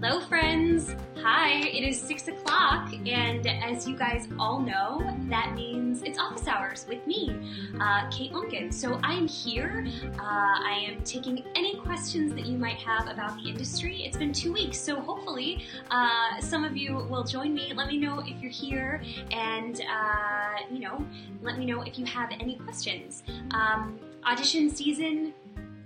Hello, friends. Hi, it is six o'clock, and as you guys all know, that means it's office hours with me, uh, Kate Lumpkin. So I'm here. Uh, I am taking any questions that you might have about the industry. It's been two weeks, so hopefully uh, some of you will join me. Let me know if you're here, and uh, you know, let me know if you have any questions. Um, audition season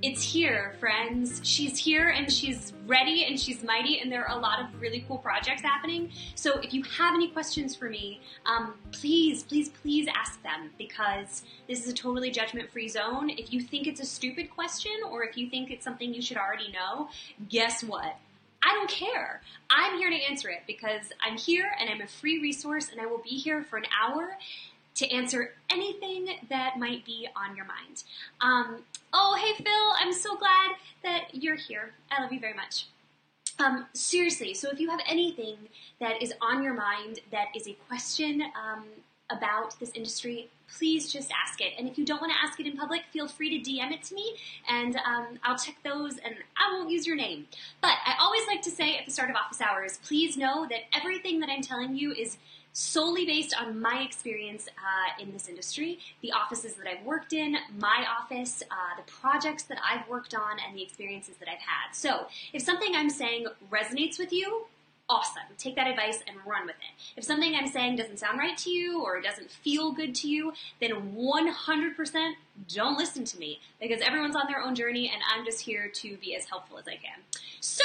it's here, friends. She's here and she's ready and she's mighty, and there are a lot of really cool projects happening. So if you have any questions for me, um, please, please, please ask them because this is a totally judgment free zone. If you think it's a stupid question or if you think it's something you should already know, guess what? I don't care. I'm here to answer it because I'm here and I'm a free resource and I will be here for an hour to answer anything that might be on your mind. Um, oh, hey Phil, I'm so glad that you're here. I love you very much. Um, seriously, so if you have anything that is on your mind that is a question um, about this industry, please just ask it. And if you don't want to ask it in public, feel free to DM it to me, and um, I'll check those, and I won't use your name. But I always like to say at the start of office hours, please know that everything that I'm telling you is solely based on my experience uh, in this industry, the offices that I've worked in, my office, uh, the projects that I've worked on, and the experiences that I've had. So, if something I'm saying resonates with you, awesome. Take that advice and run with it. If something I'm saying doesn't sound right to you or doesn't feel good to you, then 100% don't listen to me because everyone's on their own journey and I'm just here to be as helpful as I can. So,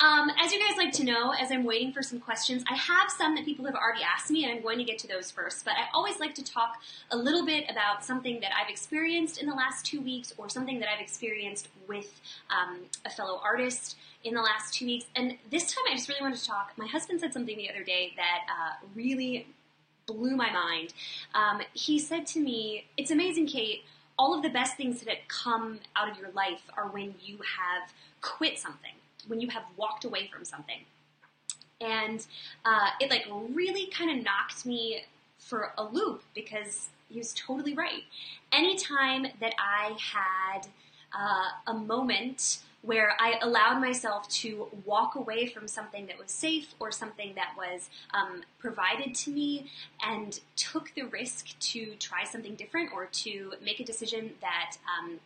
um, as you guys like to know, as I'm waiting for some questions, I have some that people have already asked me, and I'm going to get to those first. But I always like to talk a little bit about something that I've experienced in the last two weeks, or something that I've experienced with um, a fellow artist in the last two weeks. And this time, I just really wanted to talk. My husband said something the other day that uh, really blew my mind. Um, he said to me, "It's amazing, Kate." All of the best things that come out of your life are when you have quit something when you have walked away from something. And uh, it like really kind of knocked me for a loop because he was totally right. Anytime that I had uh, a moment where I allowed myself to walk away from something that was safe or something that was um, provided to me and took the risk to try something different or to make a decision that um,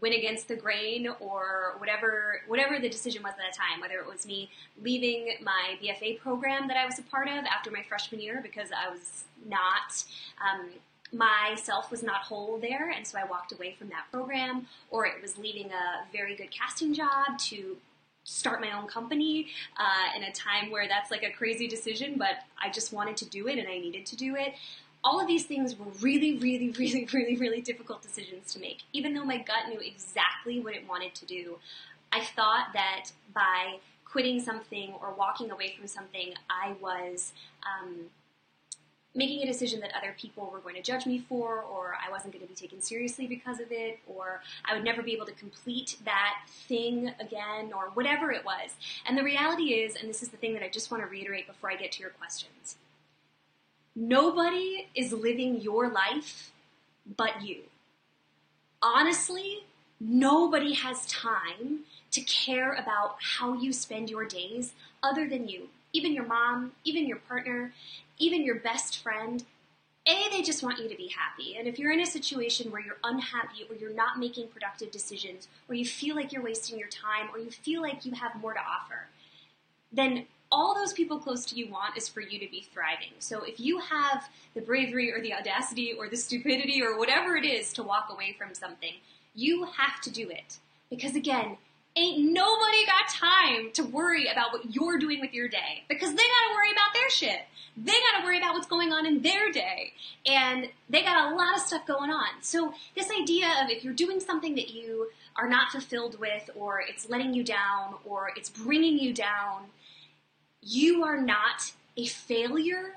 went against the grain or whatever whatever the decision was at the time whether it was me leaving my bfa program that i was a part of after my freshman year because i was not um, myself was not whole there and so i walked away from that program or it was leaving a very good casting job to start my own company uh, in a time where that's like a crazy decision but i just wanted to do it and i needed to do it all of these things were really, really, really, really, really difficult decisions to make. Even though my gut knew exactly what it wanted to do, I thought that by quitting something or walking away from something, I was um, making a decision that other people were going to judge me for, or I wasn't going to be taken seriously because of it, or I would never be able to complete that thing again, or whatever it was. And the reality is, and this is the thing that I just want to reiterate before I get to your questions Nobody is living your life but you. Honestly, nobody has time to care about how you spend your days other than you. Even your mom, even your partner, even your best friend. A, they just want you to be happy. And if you're in a situation where you're unhappy or you're not making productive decisions or you feel like you're wasting your time or you feel like you have more to offer, then all those people close to you want is for you to be thriving. So if you have the bravery or the audacity or the stupidity or whatever it is to walk away from something, you have to do it. Because again, ain't nobody got time to worry about what you're doing with your day because they gotta worry about their shit. They gotta worry about what's going on in their day. And they got a lot of stuff going on. So this idea of if you're doing something that you are not fulfilled with or it's letting you down or it's bringing you down, you are not a failure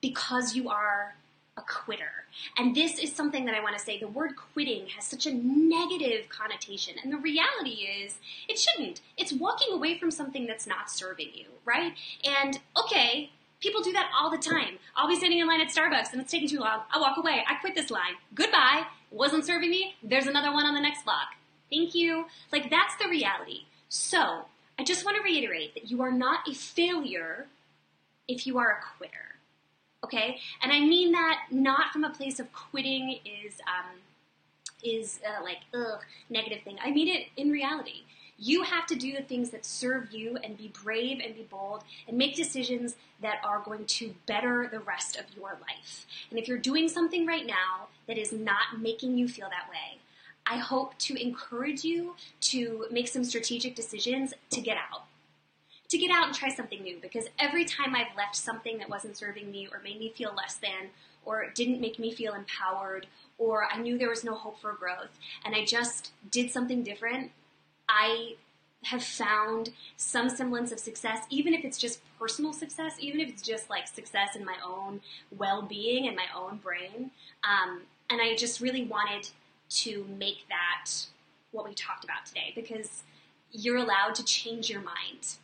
because you are a quitter. And this is something that I want to say. The word quitting has such a negative connotation. And the reality is, it shouldn't. It's walking away from something that's not serving you, right? And okay, people do that all the time. I'll be standing in line at Starbucks and it's taking too long. I walk away. I quit this line. Goodbye. Wasn't serving me. There's another one on the next block. Thank you. Like, that's the reality. So, I just want to reiterate that you are not a failure if you are a quitter. Okay? And I mean that not from a place of quitting is um, is uh, like ugh negative thing. I mean it in reality. You have to do the things that serve you and be brave and be bold and make decisions that are going to better the rest of your life. And if you're doing something right now that is not making you feel that way, I hope to encourage you to make some strategic decisions to get out. To get out and try something new because every time I've left something that wasn't serving me or made me feel less than or didn't make me feel empowered or I knew there was no hope for growth and I just did something different, I have found some semblance of success, even if it's just personal success, even if it's just like success in my own well being and my own brain. Um, and I just really wanted to make that what we talked about today because you're allowed to change your mind.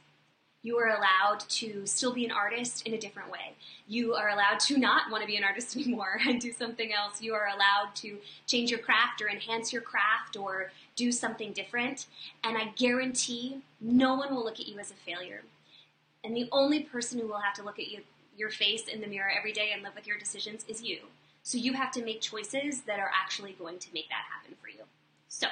You are allowed to still be an artist in a different way. You are allowed to not want to be an artist anymore and do something else. You are allowed to change your craft or enhance your craft or do something different. And I guarantee no one will look at you as a failure. And the only person who will have to look at you, your face in the mirror every day and live with your decisions is you. So you have to make choices that are actually going to make that happen for you. So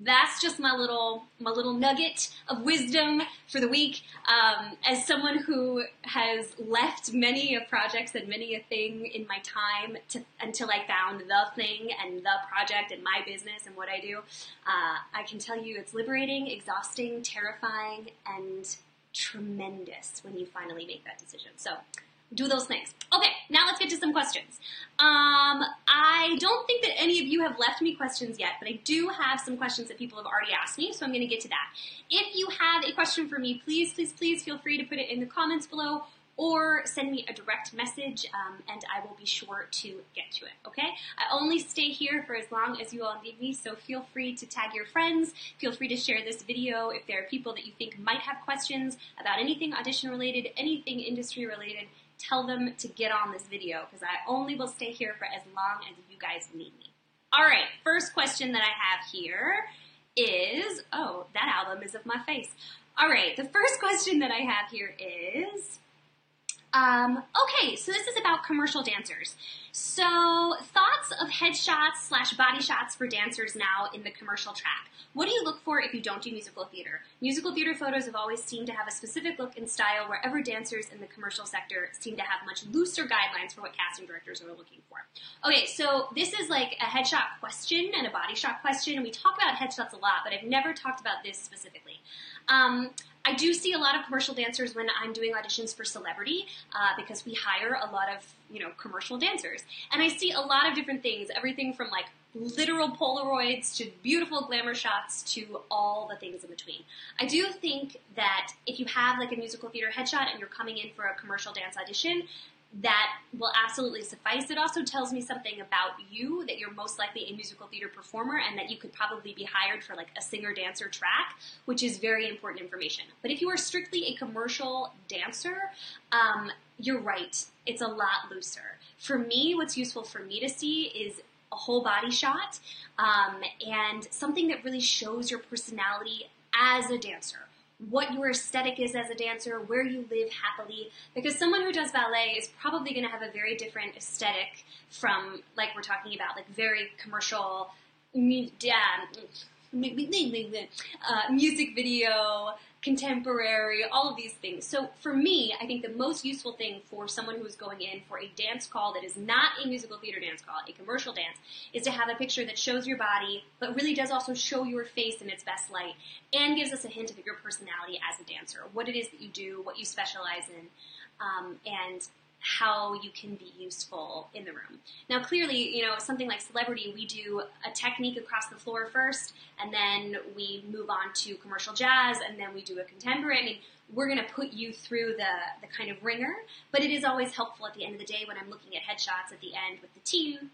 that's just my little my little nugget of wisdom for the week. Um, as someone who has left many of projects and many a thing in my time to, until I found the thing and the project and my business and what I do, uh, I can tell you it's liberating, exhausting, terrifying, and tremendous when you finally make that decision. So do those things. Okay, now let's get to some questions. Um, I don't think that any of you have left me questions yet, but I do have some questions that people have already asked me, so I'm going to get to that. If you have a question for me, please, please, please feel free to put it in the comments below or send me a direct message um, and I will be sure to get to it, okay? I only stay here for as long as you all need me, so feel free to tag your friends. Feel free to share this video if there are people that you think might have questions about anything audition related, anything industry related tell them to get on this video because I only will stay here for as long as you guys need me. All right, first question that I have here is, oh, that album is of my face. All right, the first question that I have here is, um, okay, so this is about commercial dancers. So thoughts of headshots slash body shots for dancers now in the commercial track. What do you look for if you don't do musical theater? Musical theater photos have always seemed to have a specific look and style, wherever dancers in the commercial sector seem to have much looser guidelines for what casting directors are looking for. Okay, so this is like a headshot question and a body shot question, and we talk about headshots a lot, but I've never talked about this specifically. Um, I do see a lot of commercial dancers when I'm doing auditions for celebrity uh, because we hire a lot of you know commercial dancers, and I see a lot of different things, everything from like literal Polaroids to beautiful glamour shots to all the things in between. I do think that if you have like a musical theater headshot and you're coming in for a commercial dance audition, that will absolutely suffice. It also tells me something about you that you're most likely a musical theater performer and that you could probably be hired for like a singer dancer track, which is very important information. But if you are strictly a commercial dancer, um, you're right, it's a lot looser. For me, what's useful for me to see is a whole body shot um, and something that really shows your personality as a dancer what your aesthetic is as a dancer, where you live happily, because someone who does ballet is probably going to have a very different aesthetic from, like we're talking about, like very commercial, yeah, uh, music video, contemporary, all of these things. So for me, I think the most useful thing for someone who is going in for a dance call that is not a musical theater dance call, a commercial dance, is to have a picture that shows your body, but really does also show your face in its best light and gives us a hint of your personality as a dancer, what it is that you do, what you specialize in, um, and how you can be useful in the room. Now, clearly, you know, something like celebrity, we do a technique across the floor first, and then we move on to commercial jazz, and then we do a contemporary. I mean, we're going to put you through the, the kind of ringer, but it is always helpful at the end of the day when I'm looking at headshots at the end with the team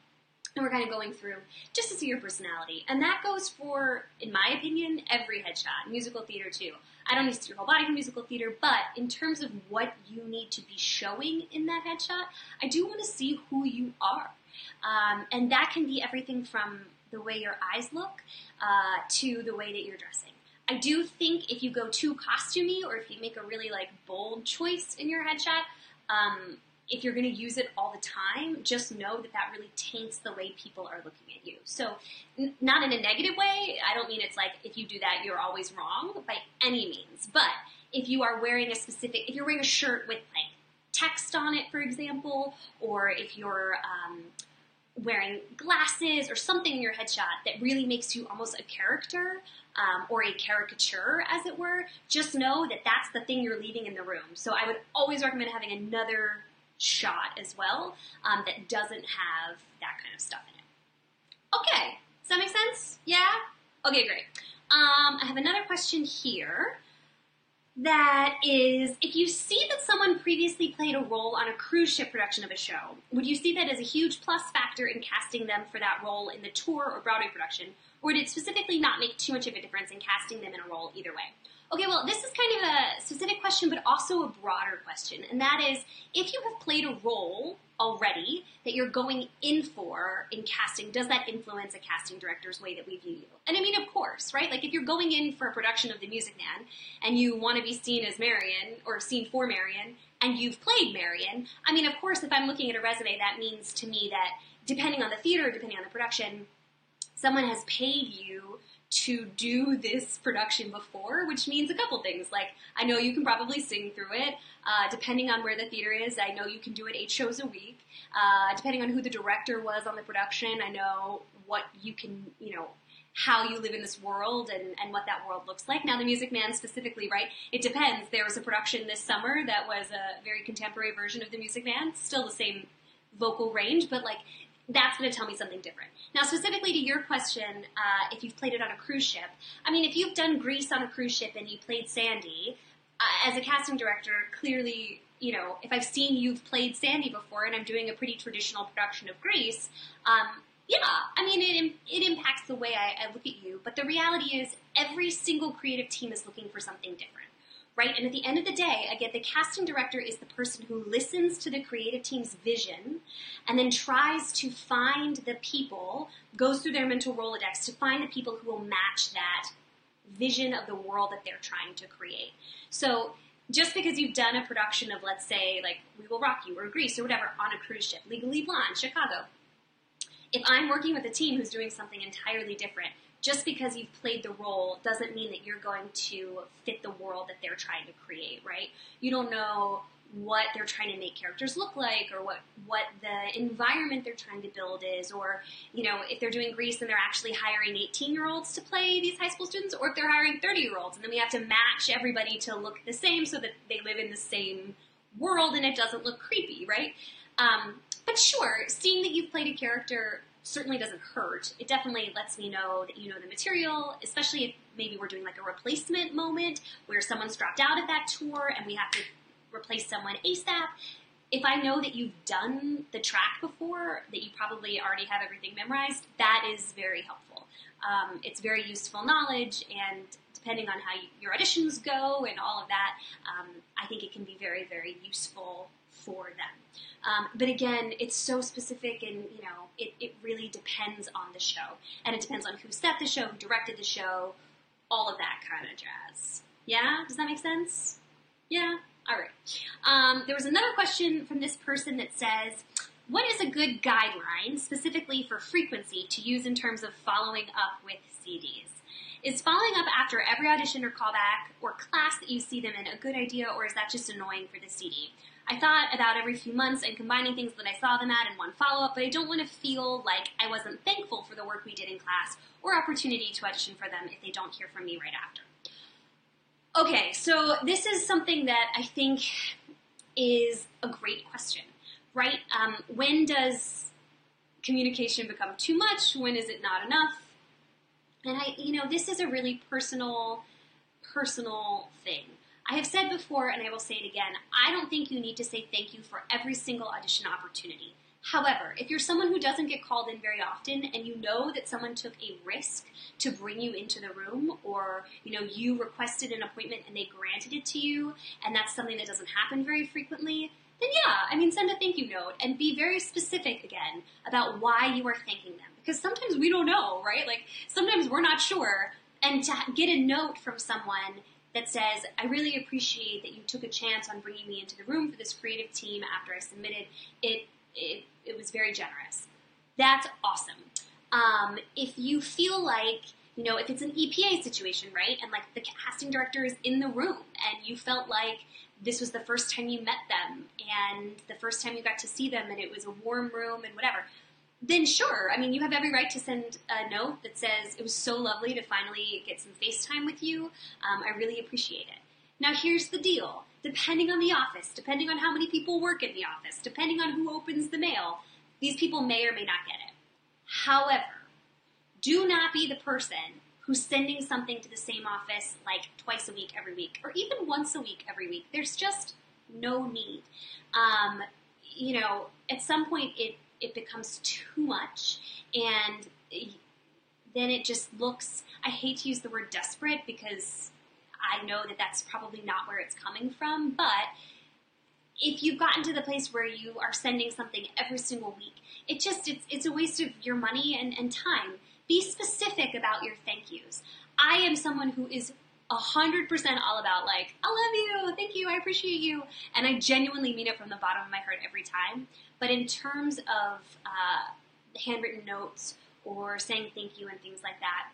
and we're kind of going through just to see your personality. And that goes for, in my opinion, every headshot, musical theater too. I don't need to see your whole body for musical theater, but in terms of what you need to be showing in that headshot, I do want to see who you are. Um, and that can be everything from the way your eyes look uh, to the way that you're dressing. I do think if you go too costumey or if you make a really like bold choice in your headshot, um, if you're going to use it all the time, just know that that really taints the way people are looking at you. So, n- not in a negative way. I don't mean it's like if you do that, you're always wrong by any means. But if you are wearing a specific, if you're wearing a shirt with like text on it, for example, or if you're um, wearing glasses or something in your headshot that really makes you almost a character um, or a caricature, as it were, just know that that's the thing you're leaving in the room. So I would always recommend having another shot as well um, that doesn't have that kind of stuff in it. Okay, does that make sense? Yeah? Okay, great. Um, I have another question here that is if you see that someone previously played a role on a cruise ship production of a show, would you see that as a huge plus factor in casting them for that role in the tour or Broadway production, or did it specifically not make too much of a difference in casting them in a role either way? Okay, well, this is kind of a specific question, but also a broader question, and that is if you have played a role already that you're going in for in casting, does that influence a casting director's way that we view you? And I mean, of course, right? Like if you're going in for a production of The Music Man and you want to be seen as Marion or seen for Marion and you've played Marion, I mean, of course, if I'm looking at a resume, that means to me that depending on the theater, depending on the production, someone has paid you to do this production before, which means a couple things. Like, I know you can probably sing through it. Uh, depending on where the theater is, I know you can do it eight shows a week. Uh, depending on who the director was on the production, I know what you can, you know, how you live in this world and, and what that world looks like. Now, The Music Man specifically, right? It depends. There was a production this summer that was a very contemporary version of The Music Man, still the same vocal range, but like that's going to tell me something different. Now, specifically to your question, uh, if you've played it on a cruise ship, I mean, if you've done Grease on a cruise ship and you played Sandy, uh, as a casting director, clearly, you know, if I've seen you've played Sandy before and I'm doing a pretty traditional production of Grease, um, yeah, I mean, it, it impacts the way I, I look at you, but the reality is every single creative team is looking for something different right? And at the end of the day, again, the casting director is the person who listens to the creative team's vision and then tries to find the people, goes through their mental Rolodex to find the people who will match that vision of the world that they're trying to create. So just because you've done a production of, let's say, like We Will Rock You or Grease or whatever on a cruise ship, Legally Blonde, Chicago, if I'm working with a team who's doing something entirely different, just because you've played the role doesn't mean that you're going to fit the world that they're trying to create, right? You don't know what they're trying to make characters look like or what what the environment they're trying to build is or you know if they're doing grease and they're actually hiring 18 year olds to play these high school students or if they're hiring 30 year olds and then we have to match everybody to look the same so that they live in the same world and it doesn't look creepy right um, but sure seeing that you've played a character certainly doesn't hurt. It definitely lets me know that you know the material, especially if maybe we're doing like a replacement moment where someone's dropped out of that tour and we have to replace someone ASAP. If I know that you've done the track before, that you probably already have everything memorized, that is very helpful. Um, it's very useful knowledge, and depending on how you, your auditions go and all of that, um, I think it can be very, very useful for them. Um, but again, it's so specific and, you know, it, it really depends on the show. And it depends on who set the show, who directed the show, all of that kind of jazz. Yeah? Does that make sense? Yeah? All right. Um, there was another question from this person that says, what is a good guideline, specifically for frequency, to use in terms of following up with CDs? Is following up after every audition or callback or class that you see them in a good idea, or is that just annoying for the CD? I thought about every few months and combining things that I saw them at in one follow up, but I don't want to feel like I wasn't thankful for the work we did in class or opportunity to audition for them if they don't hear from me right after. Okay, so this is something that I think is a great question, right? Um, when does communication become too much? When is it not enough? And I, you know, this is a really personal, personal thing. I have said before, and I will say it again, I don't think you need to say thank you for every single audition opportunity. However, if you're someone who doesn't get called in very often and you know that someone took a risk to bring you into the room or you know you requested an appointment and they granted it to you and that's something that doesn't happen very frequently, then yeah, I mean send a thank you note and be very specific again about why you are thanking them because sometimes we don't know, right? Like sometimes we're not sure And to get a note from someone that says, I really appreciate that you took a chance on bringing me into the room for this creative team after I submitted, it, it, it was very generous. That's awesome. Um, if you feel like, you know, if it's an EPA situation, right, and like the casting director is in the room and you felt like this was the first time you met them and the first time you got to see them and it was a warm room and whatever, then sure. I mean, you have every right to send a note that says, it was so lovely to finally get some FaceTime with you. Um, I really appreciate it. Now, here's the deal. Depending on the office, depending on how many people work in the office, depending on who opens the mail, these people may or may not get it. However, do not be the person who's sending something to the same office like twice a week every week, or even once a week every week. There's just no need. Um, you know, at some point it it becomes too much, and then it just looks. I hate to use the word desperate because I know that that's probably not where it's coming from, but if you've gotten to the place where you are sending something every single week, it just it's it's a waste of your money and, and time. Be specific about your thank yous. I am someone who is hundred percent all about like, I love you, thank you, I appreciate you, and I genuinely mean it from the bottom of my heart every time. But in terms of uh, handwritten notes or saying thank you and things like that,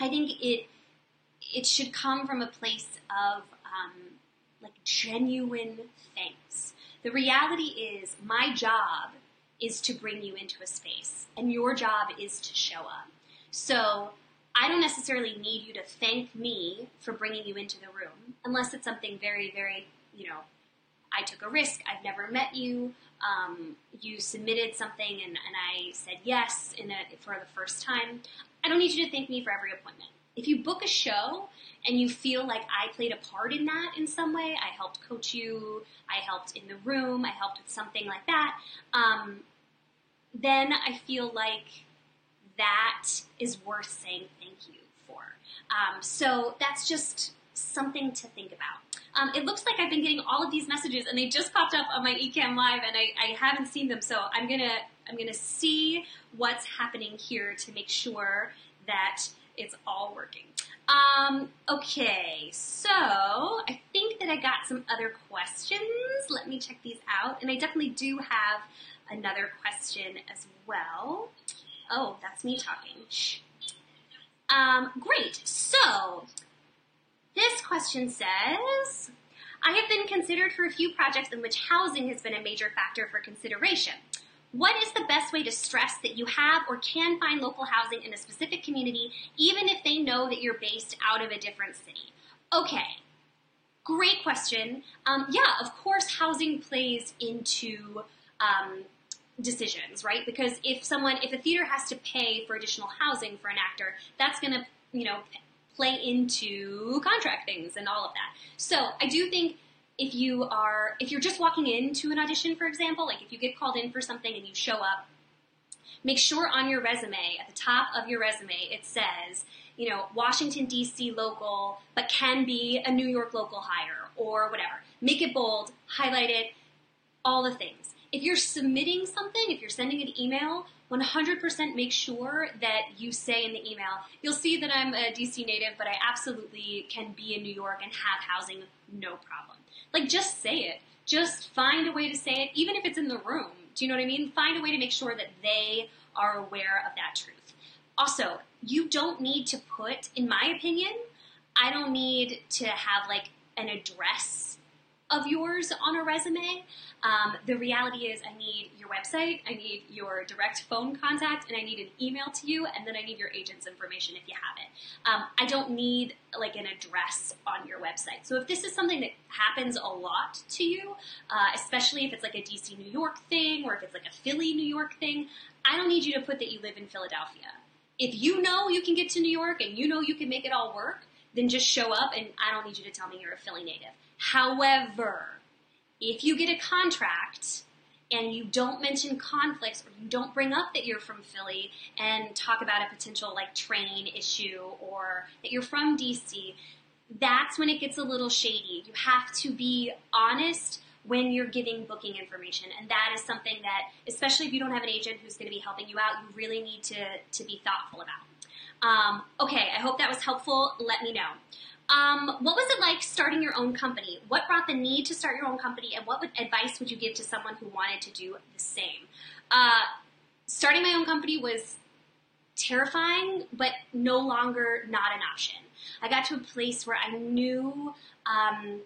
I think it it should come from a place of um, like genuine thanks. The reality is, my job is to bring you into a space, and your job is to show up. So I don't necessarily need you to thank me for bringing you into the room, unless it's something very, very, you know, I took a risk, I've never met you, um, you submitted something and, and I said yes a, for the first time. I don't need you to thank me for every appointment. If you book a show and you feel like I played a part in that in some way, I helped coach you, I helped in the room, I helped with something like that, um, then I feel like that is worth saying thank you for. Um, so that's just something to think about. Um, it looks like I've been getting all of these messages, and they just popped up on my Ecamm Live, and I, I haven't seen them. So I'm gonna I'm gonna see what's happening here to make sure that it's all working. Um, okay, so I think that I got some other questions. Let me check these out, and I definitely do have another question as well. Oh, that's me talking. Um, great. So this question says, I have been considered for a few projects in which housing has been a major factor for consideration. What is the best way to stress that you have or can find local housing in a specific community, even if they know that you're based out of a different city? Okay, great question. Um, yeah, of course, housing plays into um, decisions, right? Because if someone, if a theater has to pay for additional housing for an actor, that's going to, you know, play into contract things and all of that. So I do think if you are, if you're just walking into an audition, for example, like if you get called in for something and you show up, make sure on your resume, at the top of your resume, it says, you know, Washington, D.C. local, but can be a New York local hire or whatever. Make it bold, highlight it, all the things. If you're submitting something, if you're sending an email, 100% make sure that you say in the email, you'll see that I'm a DC native, but I absolutely can be in New York and have housing, no problem. Like, just say it. Just find a way to say it, even if it's in the room. Do you know what I mean? Find a way to make sure that they are aware of that truth. Also, you don't need to put, in my opinion, I don't need to have like an address of yours on a resume. Um, the reality is, I need your website, I need your direct phone contact, and I need an email to you, and then I need your agent's information if you have it. Um, I don't need like an address on your website. So if this is something that happens a lot to you, uh, especially if it's like a DC New York thing or if it's like a Philly New York thing, I don't need you to put that you live in Philadelphia. If you know you can get to New York and you know you can make it all work, then just show up, and I don't need you to tell me you're a Philly native. However, if you get a contract and you don't mention conflicts or you don't bring up that you're from Philly and talk about a potential like train issue or that you're from DC, that's when it gets a little shady. You have to be honest when you're giving booking information. And that is something that, especially if you don't have an agent who's going to be helping you out, you really need to, to be thoughtful about. Um, okay, I hope that was helpful. Let me know. Um, what was it like starting your own company? What brought the need to start your own company, and what would, advice would you give to someone who wanted to do the same? Uh, starting my own company was terrifying, but no longer not an option. I got to a place where I knew. Um,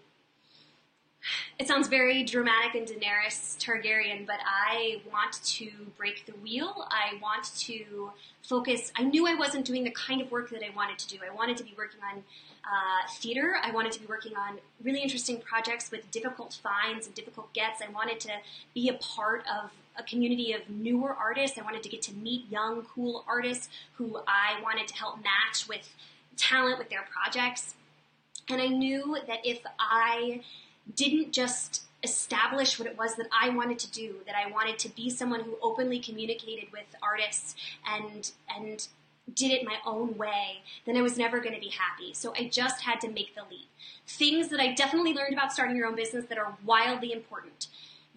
it sounds very dramatic and Daenerys Targaryen, but I want to break the wheel. I want to focus. I knew I wasn't doing the kind of work that I wanted to do. I wanted to be working on uh, theater. I wanted to be working on really interesting projects with difficult finds and difficult gets. I wanted to be a part of a community of newer artists. I wanted to get to meet young, cool artists who I wanted to help match with talent with their projects. And I knew that if I didn't just establish what it was that I wanted to do, that I wanted to be someone who openly communicated with artists and and did it my own way, then I was never going to be happy. So I just had to make the leap. Things that I definitely learned about starting your own business that are wildly important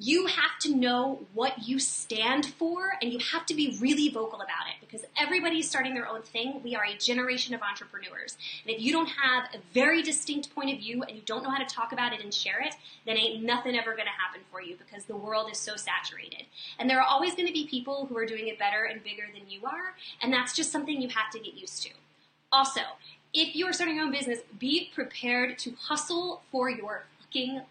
you have to know what you stand for and you have to be really vocal about it because everybody's starting their own thing. We are a generation of entrepreneurs. And if you don't have a very distinct point of view and you don't know how to talk about it and share it, then ain't nothing ever going to happen for you because the world is so saturated. And there are always going to be people who are doing it better and bigger than you are, and that's just something you have to get used to. Also, if you are starting your own business, be prepared to hustle for your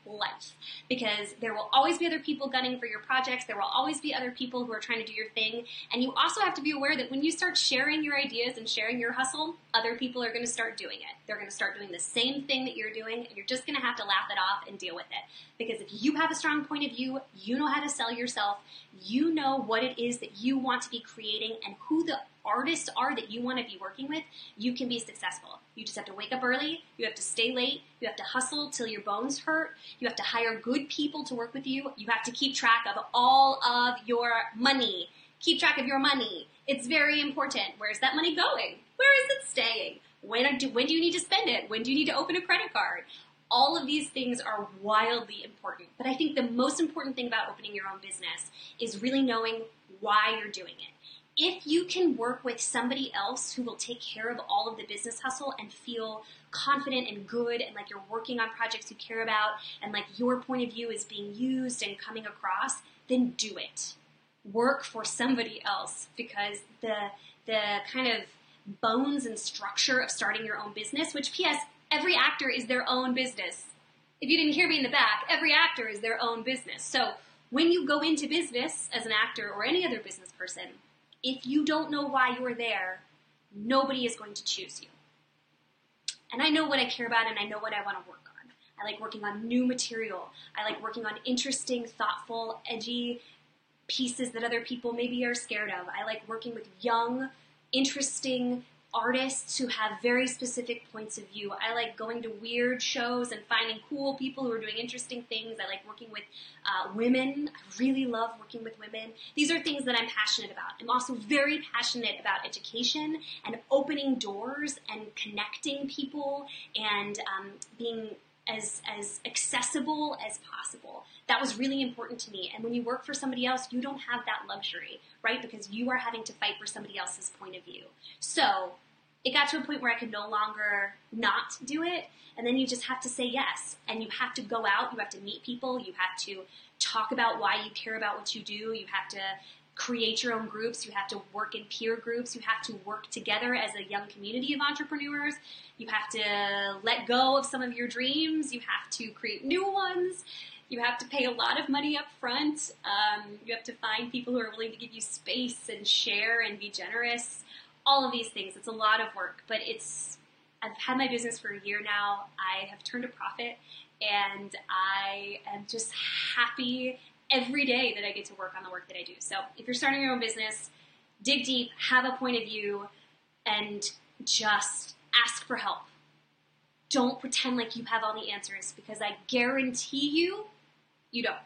life because there will always be other people gunning for your projects. There will always be other people who are trying to do your thing. And you also have to be aware that when you start sharing your ideas and sharing your hustle, other people are going to start doing it. They're going to start doing the same thing that you're doing, and you're just going to have to laugh it off and deal with it. Because if you have a strong point of view, you know how to sell yourself, you know what it is that you want to be creating, and who the artists are that you want to be working with, you can be successful. You just have to wake up early, you have to stay late, you have to hustle till your bones hurt, you have to hire good people to work with you, you have to keep track of all of your money. Keep track of your money. It's very important. Where's that money going? Where is it staying? When do, when do you need to spend it? When do you need to open a credit card? All of these things are wildly important. But I think the most important thing about opening your own business is really knowing why you're doing it if you can work with somebody else who will take care of all of the business hustle and feel confident and good and like you're working on projects you care about and like your point of view is being used and coming across, then do it. Work for somebody else because the the kind of bones and structure of starting your own business, which PS, every actor is their own business. If you didn't hear me in the back, every actor is their own business. So when you go into business as an actor or any other business person, if you don't know why you're there, nobody is going to choose you. And I know what I care about and I know what I want to work on. I like working on new material. I like working on interesting, thoughtful, edgy pieces that other people maybe are scared of. I like working with young, interesting, artists who have very specific points of view. I like going to weird shows and finding cool people who are doing interesting things. I like working with uh, women. I really love working with women. These are things that I'm passionate about. I'm also very passionate about education and opening doors and connecting people and um, being as as accessible as possible. That was really important to me. And when you work for somebody else, you don't have that luxury, right? Because you are having to fight for somebody else's point of view. So it got to a point where I could no longer not do it. And then you just have to say yes. And you have to go out, you have to meet people, you have to talk about why you care about what you do, you have to create your own groups, you have to work in peer groups, you have to work together as a young community of entrepreneurs, you have to let go of some of your dreams, you have to create new ones. You have to pay a lot of money up front. Um, you have to find people who are willing to give you space and share and be generous. All of these things. It's a lot of work, but it's. I've had my business for a year now. I have turned a profit, and I am just happy every day that I get to work on the work that I do. So if you're starting your own business, dig deep, have a point of view, and just ask for help. Don't pretend like you have all the answers because I guarantee you, you don't.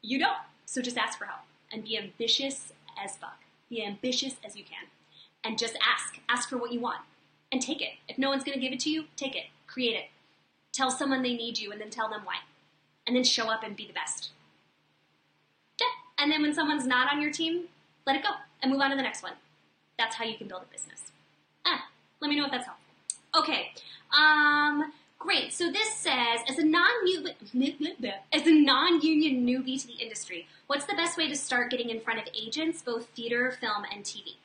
You don't. So just ask for help and be ambitious as fuck. Be ambitious as you can. And just ask. Ask for what you want and take it. If no one's going to give it to you, take it. Create it. Tell someone they need you and then tell them why. And then show up and be the best. And then when someone's not on your team, let it go and move on to the next one. That's how you can build a business. Ah, let me know if that's helpful. Okay. Um, great. So this says, as a non as a non-union newbie to the industry, what's the best way to start getting in front of agents, both theater, film, and TV?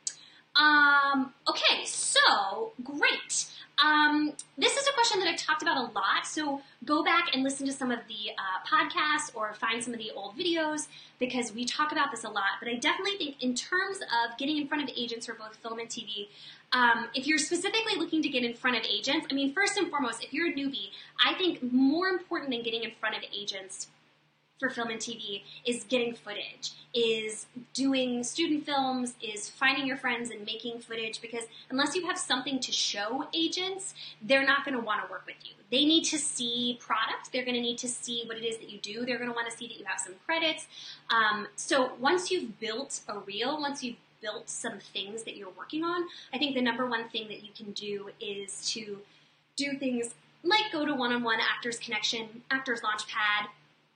Um, okay, so great. Um, this is a question that I've talked about a lot, so go back and listen to some of the uh, podcasts or find some of the old videos because we talk about this a lot. But I definitely think, in terms of getting in front of agents for both film and TV, um, if you're specifically looking to get in front of agents, I mean, first and foremost, if you're a newbie, I think more important than getting in front of agents for film and TV is getting footage, is doing student films, is finding your friends and making footage because unless you have something to show agents, they're not going to want to work with you. They need to see product, they're going to need to see what it is that you do, they're going to want to see that you have some credits. Um, so once you've built a reel, once you've built some things that you're working on, I think the number one thing that you can do is to do things like go to one on one Actors Connection, Actors Launchpad,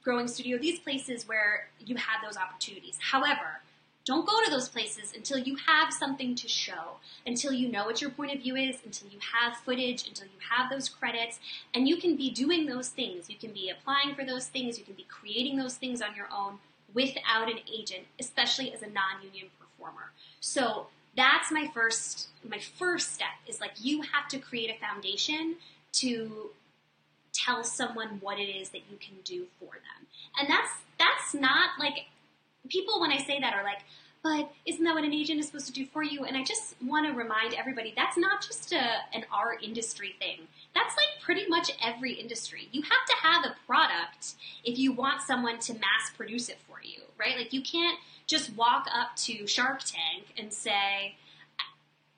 Growing Studio, these places where you have those opportunities. However, don't go to those places until you have something to show, until you know what your point of view is, until you have footage, until you have those credits, and you can be doing those things. You can be applying for those things, you can be creating those things on your own without an agent, especially as a non-union performer. So that's my first my first step is like you have to create a foundation to tell someone what it is that you can do for them. And that's that's not like people when I say that are like, but isn't that what an agent is supposed to do for you? And I just want to remind everybody that's not just a, an art industry thing. That's like pretty much every industry. You have to have a product if you want someone to mass produce it for you, right? Like you can't just walk up to Shark Tank and say,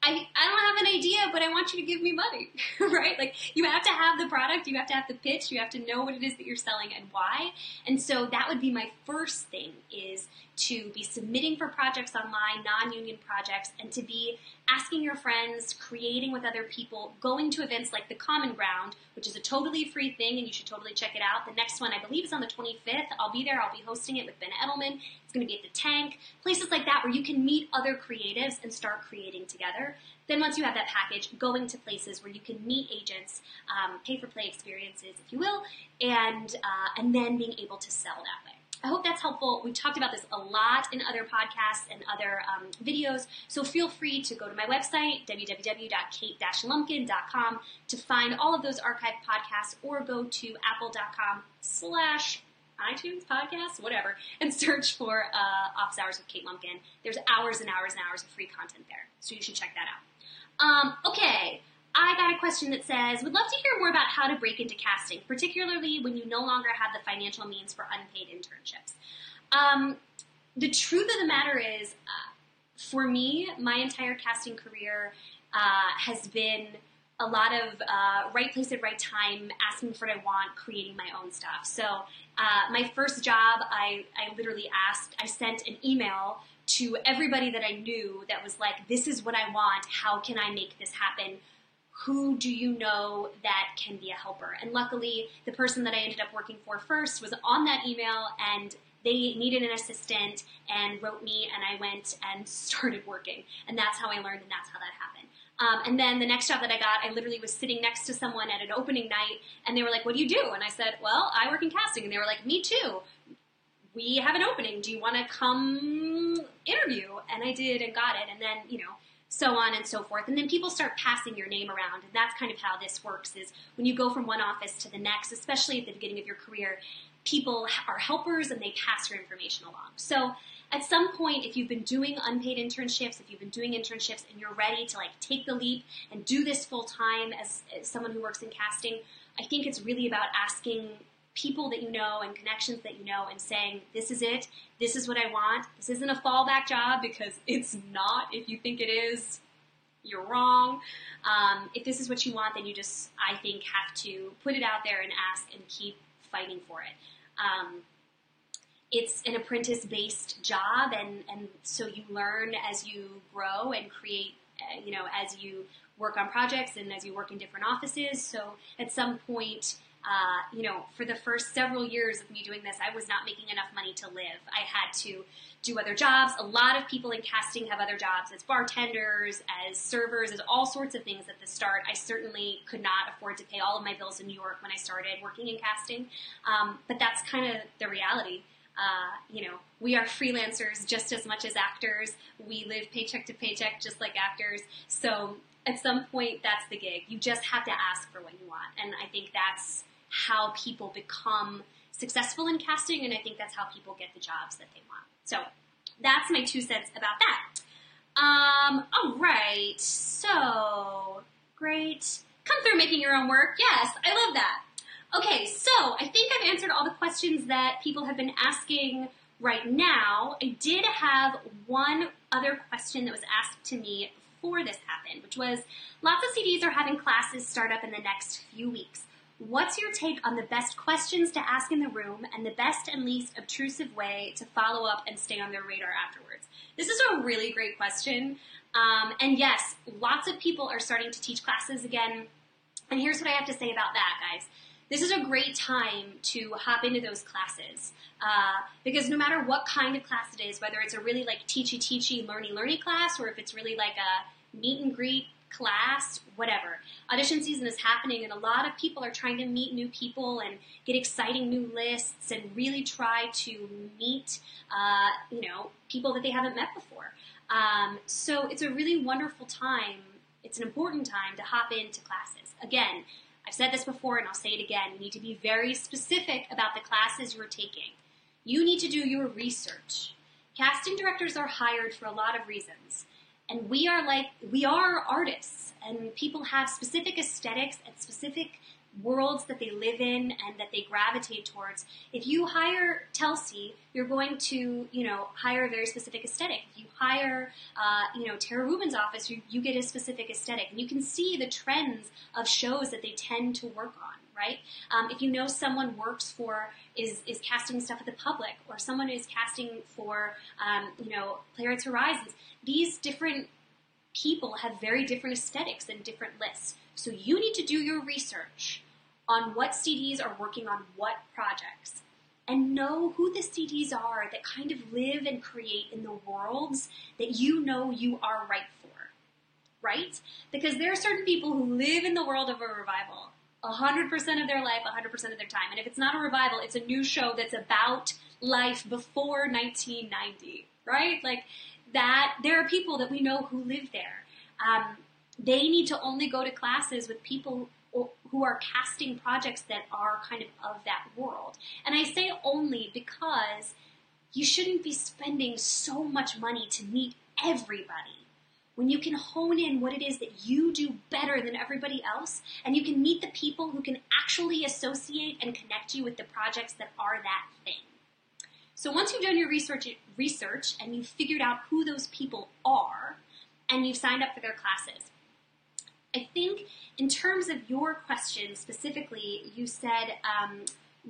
I, I don't have an idea, but I want you to give me money, right? Like you have to have the product, you have to have the pitch, you have to know what it is that you're selling and why. And so that would be my first thing is to be submitting for projects online, non-union projects, and to be asking your friends, creating with other people, going to events like the Common Ground, which is a totally free thing and you should totally check it out. The next one I believe is on the 25th. I'll be there. I'll be hosting it with Ben Edelman. It's going to be at the Tank. Places like that where you can meet other creatives and start creating together. Then once you have that package, going to places where you can meet agents, um, pay for play experiences, if you will, and uh, and then being able to sell that way. I hope that's helpful. We talked about this a lot in other podcasts and other um, videos, so feel free to go to my website, www.kate-lumpkin.com, to find all of those archived podcasts, or go to apple.com slash iTunes podcasts, whatever, and search for uh, Office Hours with Kate Lumpkin. There's hours and hours and hours of free content there, so you should check that out. Um, okay, I got a question that says, would love to hear more about how to break into casting, particularly when you no longer have the financial means for unpaid internships. Um, the truth of the matter is, uh, for me, my entire casting career uh, has been a lot of uh, right place at right time, asking for what I want, creating my own stuff. So uh, my first job, I, I literally asked, I sent an email to everybody that I knew that was like, this is what I want, how can I make this happen? Who do you know that can be a helper? And luckily, the person that I ended up working for first was on that email and they needed an assistant and wrote me and I went and started working. And that's how I learned and that's how that happened. Um, and then the next job that I got, I literally was sitting next to someone at an opening night and they were like, what do you do? And I said, well, I work in casting. And they were like, me too. We have an opening. Do you want to come interview? And I did and got it. And then, you know, so on and so forth. And then people start passing your name around, and that's kind of how this works. Is when you go from one office to the next, especially at the beginning of your career, people are helpers and they pass your information along. So at some point, if you've been doing unpaid internships, if you've been doing internships and you're ready to like take the leap and do this full time as, as someone who works in casting, I think it's really about asking people that you know and connections that you know and saying, this is it, this is what I want, this isn't a fallback job because it's not. If you think it is, you're wrong. Um, if this is what you want, then you just, I think, have to put it out there and ask and keep fighting for it. Um, it's an apprentice based job, and, and so you learn as you grow and create, uh, you know, as you work on projects and as you work in different offices. So at some point, uh, you know, for the first several years of me doing this, I was not making enough money to live. I had to do other jobs. A lot of people in casting have other jobs as bartenders, as servers, as all sorts of things at the start. I certainly could not afford to pay all of my bills in New York when I started working in casting, um, but that's kind of the reality. Uh, you know, we are freelancers just as much as actors. We live paycheck to paycheck just like actors. So at some point, that's the gig. You just have to ask for what you want. And I think that's how people become successful in casting, and I think that's how people get the jobs that they want. So that's my two cents about that. Um, all right, so great. Come through making your own work. Yes, I love that. Okay, so I think I've answered all the questions that people have been asking right now. I did have one other question that was asked to me before this happened, which was lots of CDs are having classes start up in the next few weeks. What's your take on the best questions to ask in the room and the best and least obtrusive way to follow up and stay on their radar afterwards? This is a really great question. Um, and yes, lots of people are starting to teach classes again. And here's what I have to say about that, guys. This is a great time to hop into those classes uh, because no matter what kind of class it is, whether it's a really like teachy teachy learny learny class or if it's really like a meet and greet class, whatever. Audition season is happening, and a lot of people are trying to meet new people and get exciting new lists and really try to meet, uh, you know, people that they haven't met before. Um, so it's a really wonderful time. It's an important time to hop into classes. Again, I've said this before and I'll say it again. You need to be very specific about the classes you're taking. You need to do your research. Casting directors are hired for a lot of reasons. And we are like, we are artists, and people have specific aesthetics and specific worlds that they live in and that they gravitate towards. If you hire Telsey, you're going to, you know, hire a very specific aesthetic. If you hire, uh, you know, Tara Rubin's office, you, you get a specific aesthetic. And you can see the trends of shows that they tend to work on, right? Um, if you know someone works for, is, is casting stuff at the public, or someone is casting for, um, you know, Playwrights Horizons, these different people have very different aesthetics and different lists. So you need to do your research on what CDs are working on what projects and know who the CDs are that kind of live and create in the worlds that you know you are right for. Right? Because there are certain people who live in the world of a revival 100% of their life, 100% of their time. And if it's not a revival, it's a new show that's about life before 1990, right? Like that, there are people that we know who live there. Um, they need to only go to classes with people who are casting projects that are kind of of that world. And I say only because you shouldn't be spending so much money to meet everybody. When you can hone in what it is that you do better than everybody else, and you can meet the people who can actually associate and connect you with the projects that are that thing. So once you've done your research, research and you've figured out who those people are, and you've signed up for their classes, I think in terms of your question specifically, you said, um,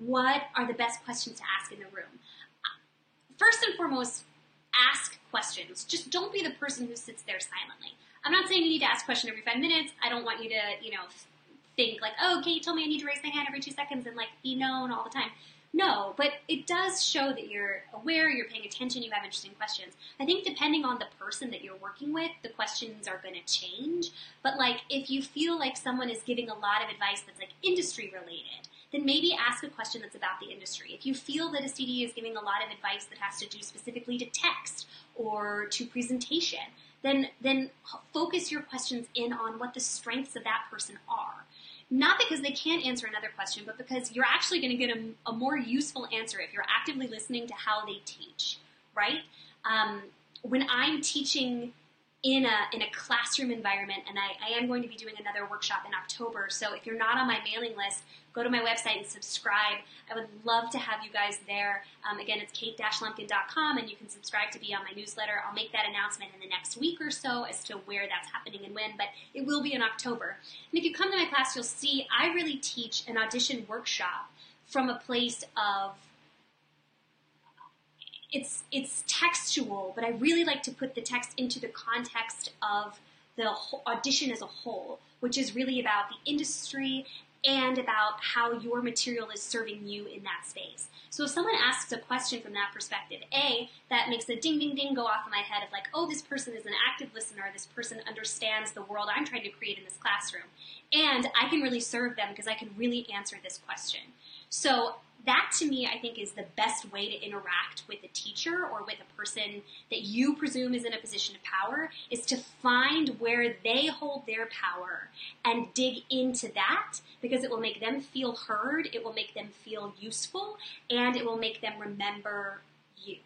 what are the best questions to ask in the room? First and foremost, ask questions. Just don't be the person who sits there silently. I'm not saying you need to ask a question every five minutes. I don't want you to, you know, think like, oh, Kate told me I need to raise my hand every two seconds and like be known all the time. No, but it does show that you're aware, you're paying attention, you have interesting questions. I think depending on the person that you're working with, the questions are going to change. But like if you feel like someone is giving a lot of advice that's like industry related, then maybe ask a question that's about the industry. If you feel that a CD is giving a lot of advice that has to do specifically to text or to presentation, then then focus your questions in on what the strengths of that person are not because they can't answer another question, but because you're actually going to get a, a, more useful answer if you're actively listening to how they teach, right? Um, when I'm teaching in a in a classroom environment, and I, I am going to be doing another workshop in October. So if you're not on my mailing list, go to my website and subscribe. I would love to have you guys there. Um, again, it's kate-lumpkin.com, and you can subscribe to be on my newsletter. I'll make that announcement in the next week or so as to where that's happening and when, but it will be in October. And if you come to my class, you'll see I really teach an audition workshop from a place of it's it's textual, but I really like to put the text into the context of the audition as a whole, which is really about the industry and about how your material is serving you in that space. So if someone asks a question from that perspective, A, that makes a ding ding ding go off in my head of like, oh, this person is an active listener, this person understands the world I'm trying to create in this classroom. And I can really serve them because I can really answer this question. So that to me, I think, is the best way to interact with a teacher or with a person that you presume is in a position of power is to find where they hold their power and dig into that because it will make them feel heard, it will make them feel useful, and it will make them remember you.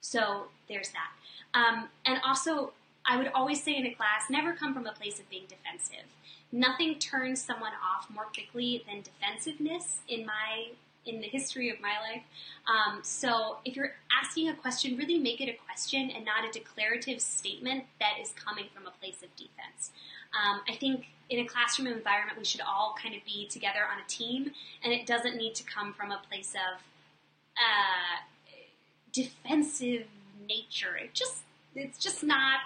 So there's that. Um, and also, I would always say in a class, never come from a place of being defensive. Nothing turns someone off more quickly than defensiveness in my in the history of my life. Um, so if you're asking a question, really make it a question and not a declarative statement that is coming from a place of defense. Um, I think in a classroom environment, we should all kind of be together on a team, and it doesn't need to come from a place of uh, defensive nature. It just it's just not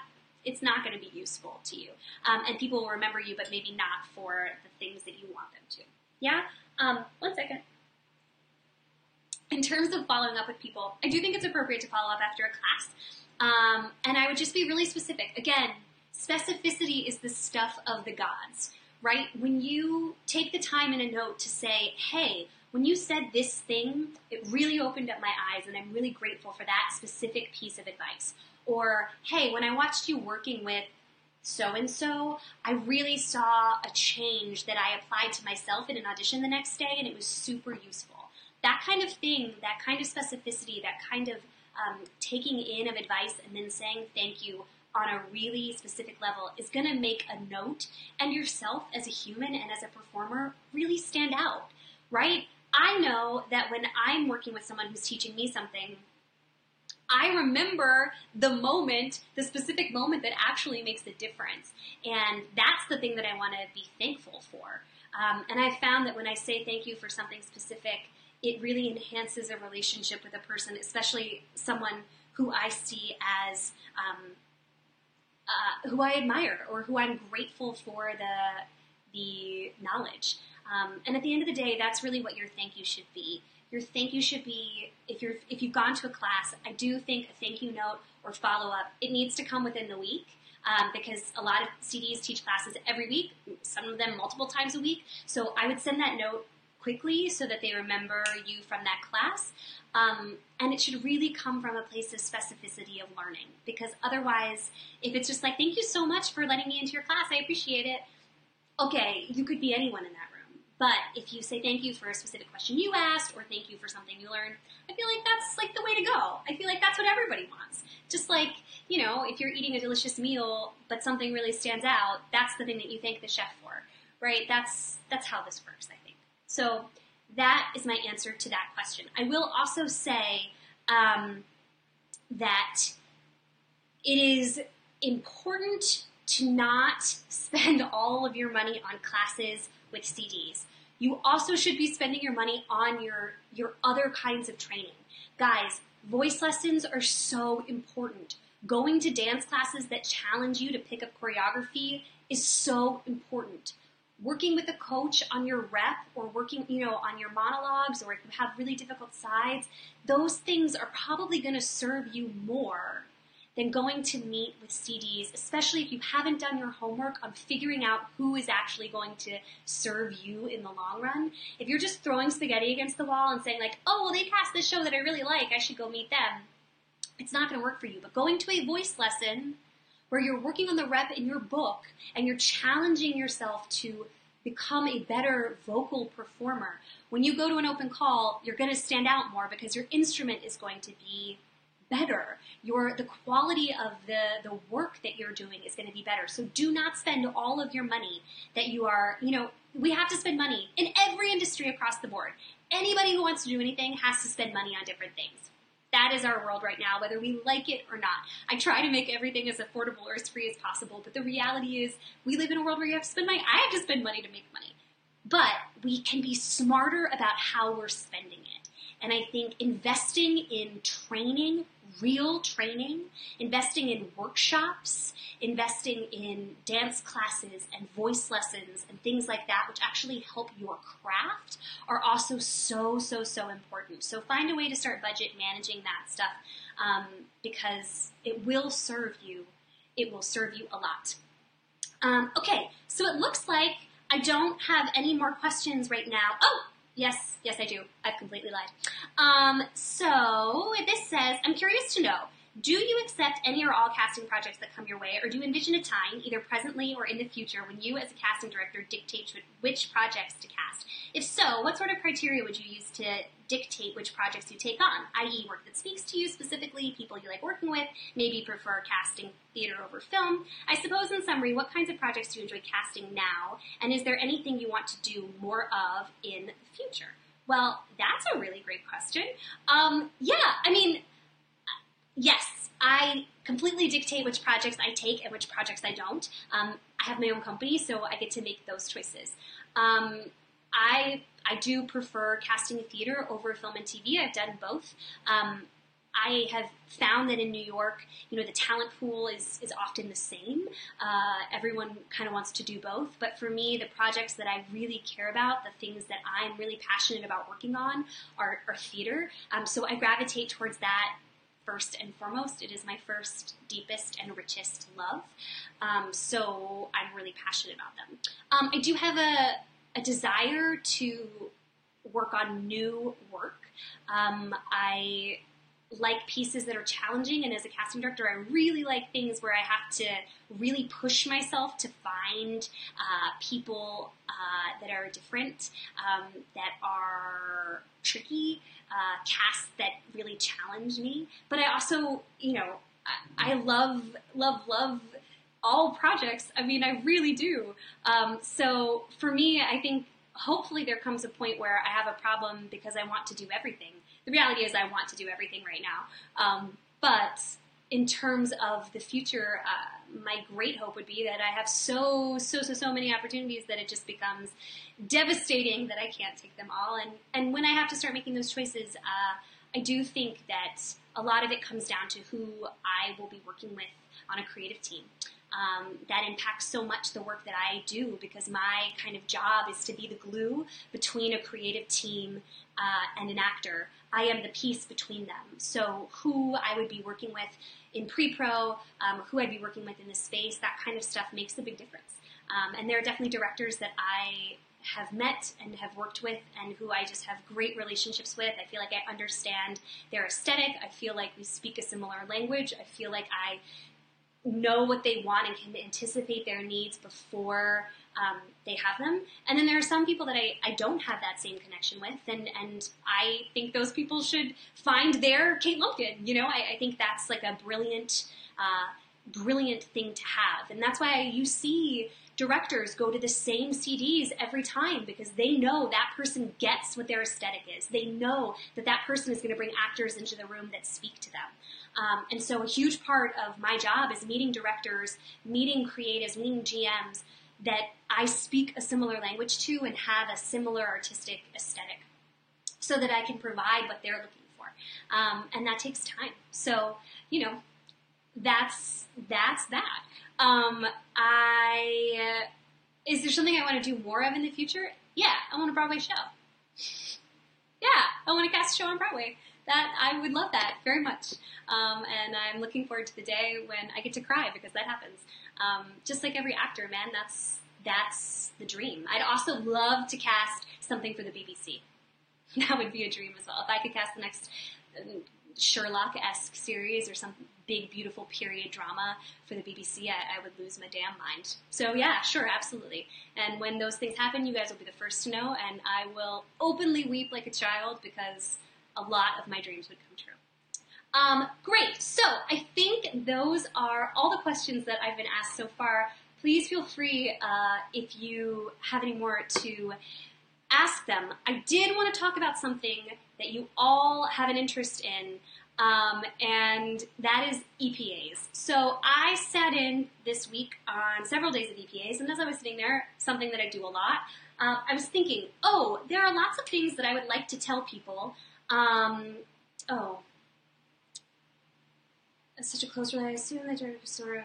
it's not going to be useful to you, um, and people will remember you, but maybe not for the things that you want them to. Yeah. Um, one second in terms of following up with people, I do think it's appropriate to follow up after a class. Um, and I would just be really specific. Again, specificity is the stuff of the gods, right? When you take the time in a note to say, hey, when you said this thing, it really opened up my eyes, and I'm really grateful for that specific piece of advice. Or, hey, when I watched you working with so and so, I really saw a change that I applied to myself in an audition the next day, and it was super useful that kind of thing, that kind of specificity, that kind of um, taking in of advice and then saying thank you on a really specific level is going to make a note and yourself as a human and as a performer really stand out, right? I know that when I'm working with someone who's teaching me something, I remember the moment, the specific moment that actually makes the difference. And that's the thing that I want to be thankful for. Um, and I found that when I say thank you for something specific, it really enhances a relationship with a person, especially someone who I see as um, uh, who I admire or who I'm grateful for the the knowledge. Um, and at the end of the day, that's really what your thank you should be. Your thank you should be if you're if you've gone to a class. I do think a thank you note or follow up it needs to come within the week. Um, because a lot of CDs teach classes every week, some of them multiple times a week. So I would send that note quickly so that they remember you from that class. Um, and it should really come from a place of specificity of learning because otherwise, if it's just like, thank you so much for letting me into your class, I appreciate it. Okay, you could be anyone in that room. But if you say thank you for a specific question you asked or thank you for something you learned, I feel like that's like the way to go. I feel like that's what everybody wants. Just like, you know, if you're eating a delicious meal but something really stands out, that's the thing that you thank the chef for. Right? That's that's how this works, I think. So that is my answer to that question. I will also say um, that it is important to not spend all of your money on classes with CDs. You also should be spending your money on your, your other kinds of training. Guys, voice lessons are so important. Going to dance classes that challenge you to pick up choreography is so important working with a coach on your rep or working, you know, on your monologues or if you have really difficult sides, those things are probably going to serve you more than going to meet with CDs, especially if you haven't done your homework on figuring out who is actually going to serve you in the long run. If you're just throwing spaghetti against the wall and saying like, "Oh, well they cast this show that I really like, I should go meet them." It's not going to work for you. But going to a voice lesson where you're working on the rep in your book and you're challenging yourself to become a better vocal performer. When you go to an open call, you're going to stand out more because your instrument is going to be better. Your the quality of the the work that you're doing is going to be better. So do not spend all of your money that you are, you know, we have to spend money in every industry across the board. Anybody who wants to do anything has to spend money on different things. That is our world right now, whether we like it or not. I try to make everything as affordable or as free as possible, but the reality is we live in a world where you have to spend money. I have to spend money to make money. But we can be smarter about how we're spending it. And I think investing in training, real training, investing in workshops, investing in dance classes and voice lessons and things like that, which actually help your craft, are also so, so, so important. So find a way to start budget managing that stuff um, because it will serve you. It will serve you a lot. Um, okay, so it looks like I don't have any more questions right now. Oh, yes, yes, I do. I've completely lied. Um, so this says, I'm curious to know do you accept any or all casting projects that come your way, or do you envision a time, either presently or in the future, when you as a casting director dictate which projects to cast? If so, what sort of criteria would you use to dictate which projects you take on, i.e., work that speaks to you specifically, people you like working with, maybe prefer casting theater over film? I suppose, in summary, what kinds of projects do you enjoy casting now, and is there anything you want to do more of in the future? Well, that's a really great question. Um, yeah, I mean, yes, I completely dictate which projects I take and which projects I don't. Um, I have my own company, so I get to make those choices. Um, I I do prefer casting a theater over film and TV. I've done both. Um, I have found that in New York, you know, the talent pool is, is often the same. Uh, everyone kind of wants to do both. But for me, the projects that I really care about, the things that I'm really passionate about working on, are, are theater. Um, so I gravitate towards that first and foremost. It is my first, deepest, and richest love. Um, so I'm really passionate about them. Um, I do have a, a desire to work on new work. Um, I like pieces that are challenging, and as a casting director, I really like things where I have to really push myself to find uh, people uh, that are different, um, that are tricky, uh, casts that really challenge me. But I also, you know, I, I love, love, love all projects. I mean, I really do. Um, so for me, I think hopefully there comes a point where I have a problem because I want to do everything. The reality is, I want to do everything right now. Um, but in terms of the future, uh, my great hope would be that I have so, so, so, so many opportunities that it just becomes devastating that I can't take them all. And, and when I have to start making those choices, uh, I do think that a lot of it comes down to who I will be working with on a creative team. Um, that impacts so much the work that I do because my kind of job is to be the glue between a creative team uh, and an actor. I am the piece between them. So, who I would be working with in pre pro, um, who I'd be working with in the space, that kind of stuff makes a big difference. Um, and there are definitely directors that I have met and have worked with and who I just have great relationships with. I feel like I understand their aesthetic. I feel like we speak a similar language. I feel like I know what they want and can anticipate their needs before um, they have them. And then there are some people that I, I don't have that same connection with, and, and I think those people should find their Kate Lumpkin. You know, I, I think that's like a brilliant, uh, brilliant thing to have. And that's why you see directors go to the same CDs every time because they know that person gets what their aesthetic is. They know that that person is going to bring actors into the room that speak to them. Um, and so a huge part of my job is meeting directors, meeting creatives, meeting GMs that I speak a similar language to and have a similar artistic aesthetic so that I can provide what they're looking for. Um, and that takes time. So, you know, that's that's that. Um, I uh, is there something I want to do more of in the future? Yeah, I want a Broadway show. Yeah, I want to cast a show on Broadway that I would love that very much. Um, and I'm looking forward to the day when I get to cry because that happens. Um, just like every actor, man, that's that's the dream. I'd also love to cast something for the BBC. That would be a dream as well. If I could cast the next um, Sherlock-esque series or some big, beautiful period drama for the BBC, I, I, would lose my damn mind. So yeah, sure, absolutely. And when those things happen, you guys will be the first to know, and I will openly weep like a child because a lot of my dreams would come true. Um, great. So I think those are all the questions that I've been asked so far. Please feel free uh, if you have any more to ask them. I did want to talk about something that you all have an interest in, um, and that is EPAs. So I sat in this week on several days of EPAs, and as I was sitting there, something that I do a lot, uh, I was thinking, oh, there are lots of things that I would like to tell people Um, oh, It's such a close relationship. I assume that you're sort of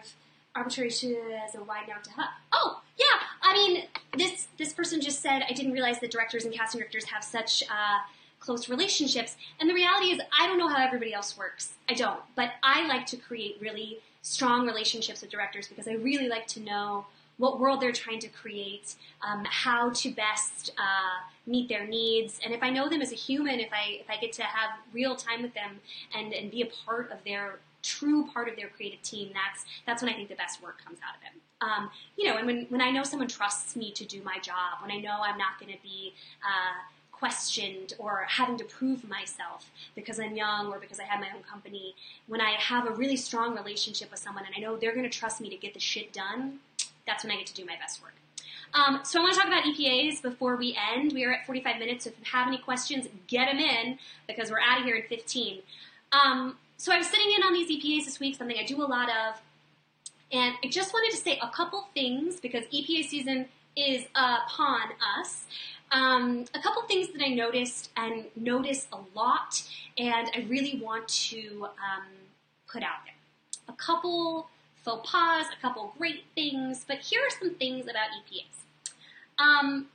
arbitrary to as a wide note to huh. Oh, yeah. I mean, this this person just said I didn't realize that directors and casting directors have such uh, close relationships. And the reality is, I don't know how everybody else works. I don't. But I like to create really strong relationships with directors because I really like to know what world they're trying to create, um, how to best uh, meet their needs, and if I know them as a human, if I if I get to have real time with them and and be a part of their true part of their creative team, that's that's when I think the best work comes out of it. Um, you know, and when when I know someone trusts me to do my job, when I know I'm not going to be uh, questioned or having to prove myself because I'm young or because I have my own company, when I have a really strong relationship with someone and I know they're going to trust me to get the shit done, that's when I get to do my best work. Um, so I want to talk about EPAs before we end. We are at 45 minutes. So if you have any questions, get them in because we're out of here in 15. Um, so I was sitting in on these EPAs this week, something I do a lot of, and I just wanted to say a couple things because EPA season is upon us. Um, a couple things that I noticed and notice a lot, and I really want to um, put out there. A couple faux pas, a couple great things, but here are some things about EPAs. Um,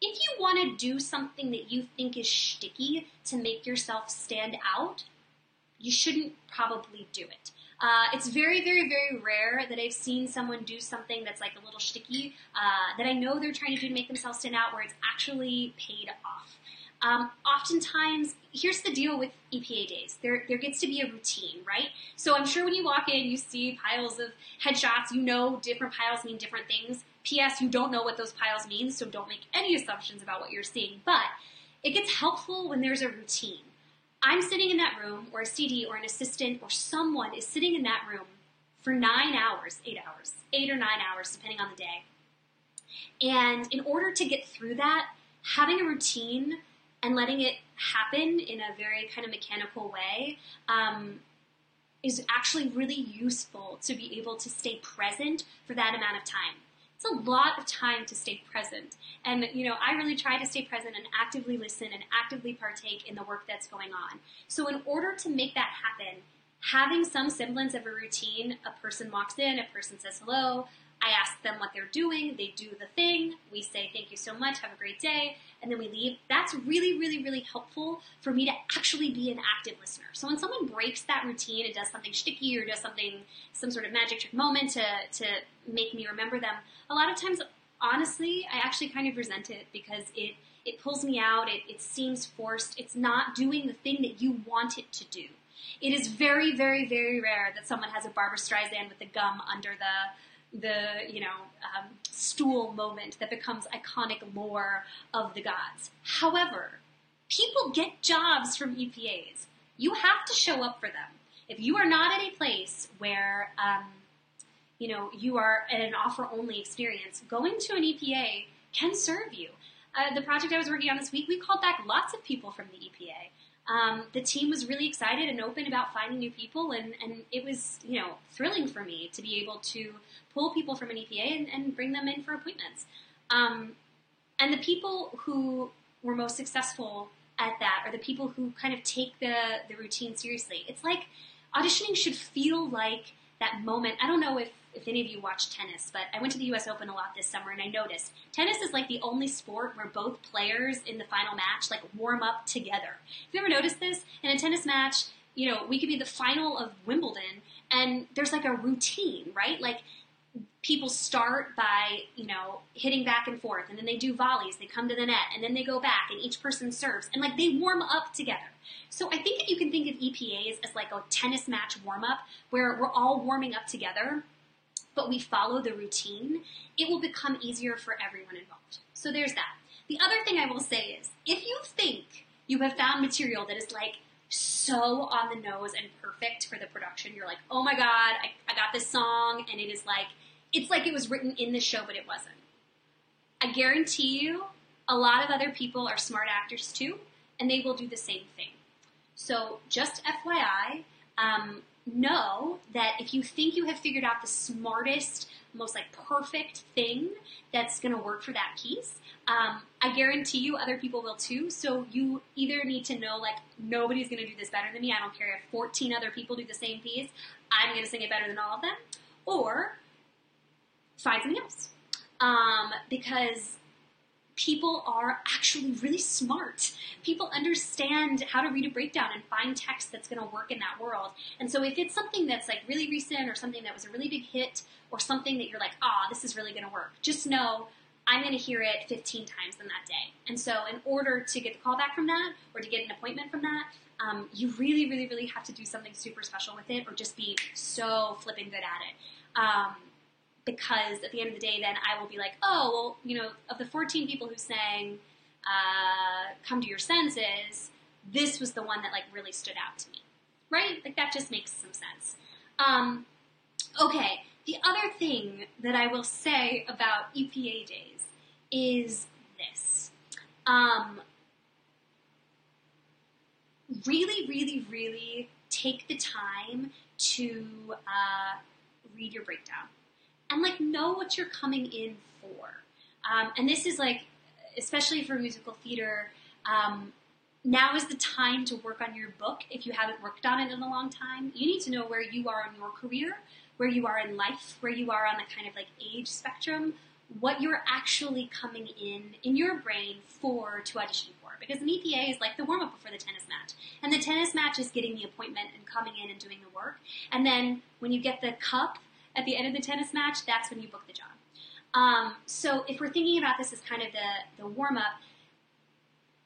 if you want to do something that you think is sticky to make yourself stand out, you shouldn't probably do it. Uh, it's very, very, very rare that I've seen someone do something that's like a little sticky uh, that I know they're trying to do to make themselves stand out where it's actually paid off. Um, oftentimes, here's the deal with EPA days. There, there gets to be a routine, right? So I'm sure when you walk in, you see piles of headshots. You know different piles mean different things. P.S. You don't know what those piles mean, so don't make any assumptions about what you're seeing. But it gets helpful when there's a routine. I'm sitting in that room, or a CD, or an assistant, or someone is sitting in that room for nine hours, eight hours, eight or nine hours, depending on the day. And in order to get through that, having a routine and letting it happen in a very kind of mechanical way um, is actually really useful to be able to stay present for that amount of time. It's a lot of time to stay present. And, you know, I really try to stay present and actively listen and actively partake in the work that's going on. So, in order to make that happen, having some semblance of a routine, a person walks in, a person says hello, I ask them what they're doing, they do the thing, we say thank you so much, have a great day, and then we leave. That's really, really, really helpful for me to actually be an active listener. So when someone breaks that routine and does something sticky or does something, some sort of magic trick moment to, to make me remember them, a lot of times, honestly, I actually kind of resent it because it, it pulls me out, it, it seems forced, it's not doing the thing that you want it to do. It is very, very, very rare that someone has a Barbra Streisand with the gum under the the you know um, stool moment that becomes iconic lore of the gods. However, people get jobs from EPAs. You have to show up for them. If you are not at a place where um, you know you are at an offer only experience, going to an EPA can serve you. Uh, the project I was working on this week, we called back lots of people from the EPA um, the team was really excited and open about finding new people, and, and it was you know thrilling for me to be able to pull people from an EPA and, and bring them in for appointments. Um, and the people who were most successful at that are the people who kind of take the the routine seriously. It's like auditioning should feel like that moment. I don't know if if any of you watch tennis, but I went to the U.S. Open a lot this summer, and I noticed tennis is like the only sport where both players in the final match like warm up together. Have you ever noticed this in a tennis match? You know, we could be the final of Wimbledon, and there's like a routine, right? Like people start by you know hitting back and forth and then they do volleys they come to the net and then they go back and each person serves and like they warm up together so i think that you can think of epas as like a tennis match warm up where we're all warming up together but we follow the routine, it will become easier for everyone involved. So there's that. The other thing I will say is if you think you have found material that is like so on the nose and perfect for the production, you're like, oh my god, I, I got this song, and it is like, it's like it was written in the show, but it wasn't. I guarantee you, a lot of other people are smart actors too, and they will do the same thing. So just FYI, um, know that if you think you have figured out the smartest, most like perfect thing that's going to work for that piece, um, I guarantee you other people will too. So you either need to know like nobody's going to do this better than me. I don't care if 14 other people do the same piece. I'm going to sing it better than all of them. Or find something else. Um, because people are actually really smart. People understand how to read a breakdown and find text that's going to work in that world. And so if it's something that's like really recent or something that was a really big hit or something that you're like, ah, this is really going to work, just know I'm going to hear it 15 times in that day. And so in order to get the call back from that or to get an appointment from that, um, you really, really, really have to do something super special with it or just be so flipping good at it. Um, because at the end of the day, then I will be like, oh, well, you know, of the 14 people who sang uh, Come to Your Senses, this was the one that like really stood out to me. Right? Like that just makes some sense. Um, okay, the other thing that I will say about EPA days is this. Um, really, really, really take the time to uh, read your breakdown and like know what you're coming in for. Um, and this is like, especially for musical theater, um, now is the time to work on your book if you haven't worked on it in a long time. You need to know where you are in your career, where you are in life, where you are on the kind of like age spectrum, what you're actually coming in in your brain for to audition for. Because an EPA is like the warm up before the tennis match. And the tennis match is getting the appointment and coming in and doing the work. And then when you get the cup at the end of the tennis match, that's when you book the job. Um, so if we're thinking about this as kind of the, the warm up,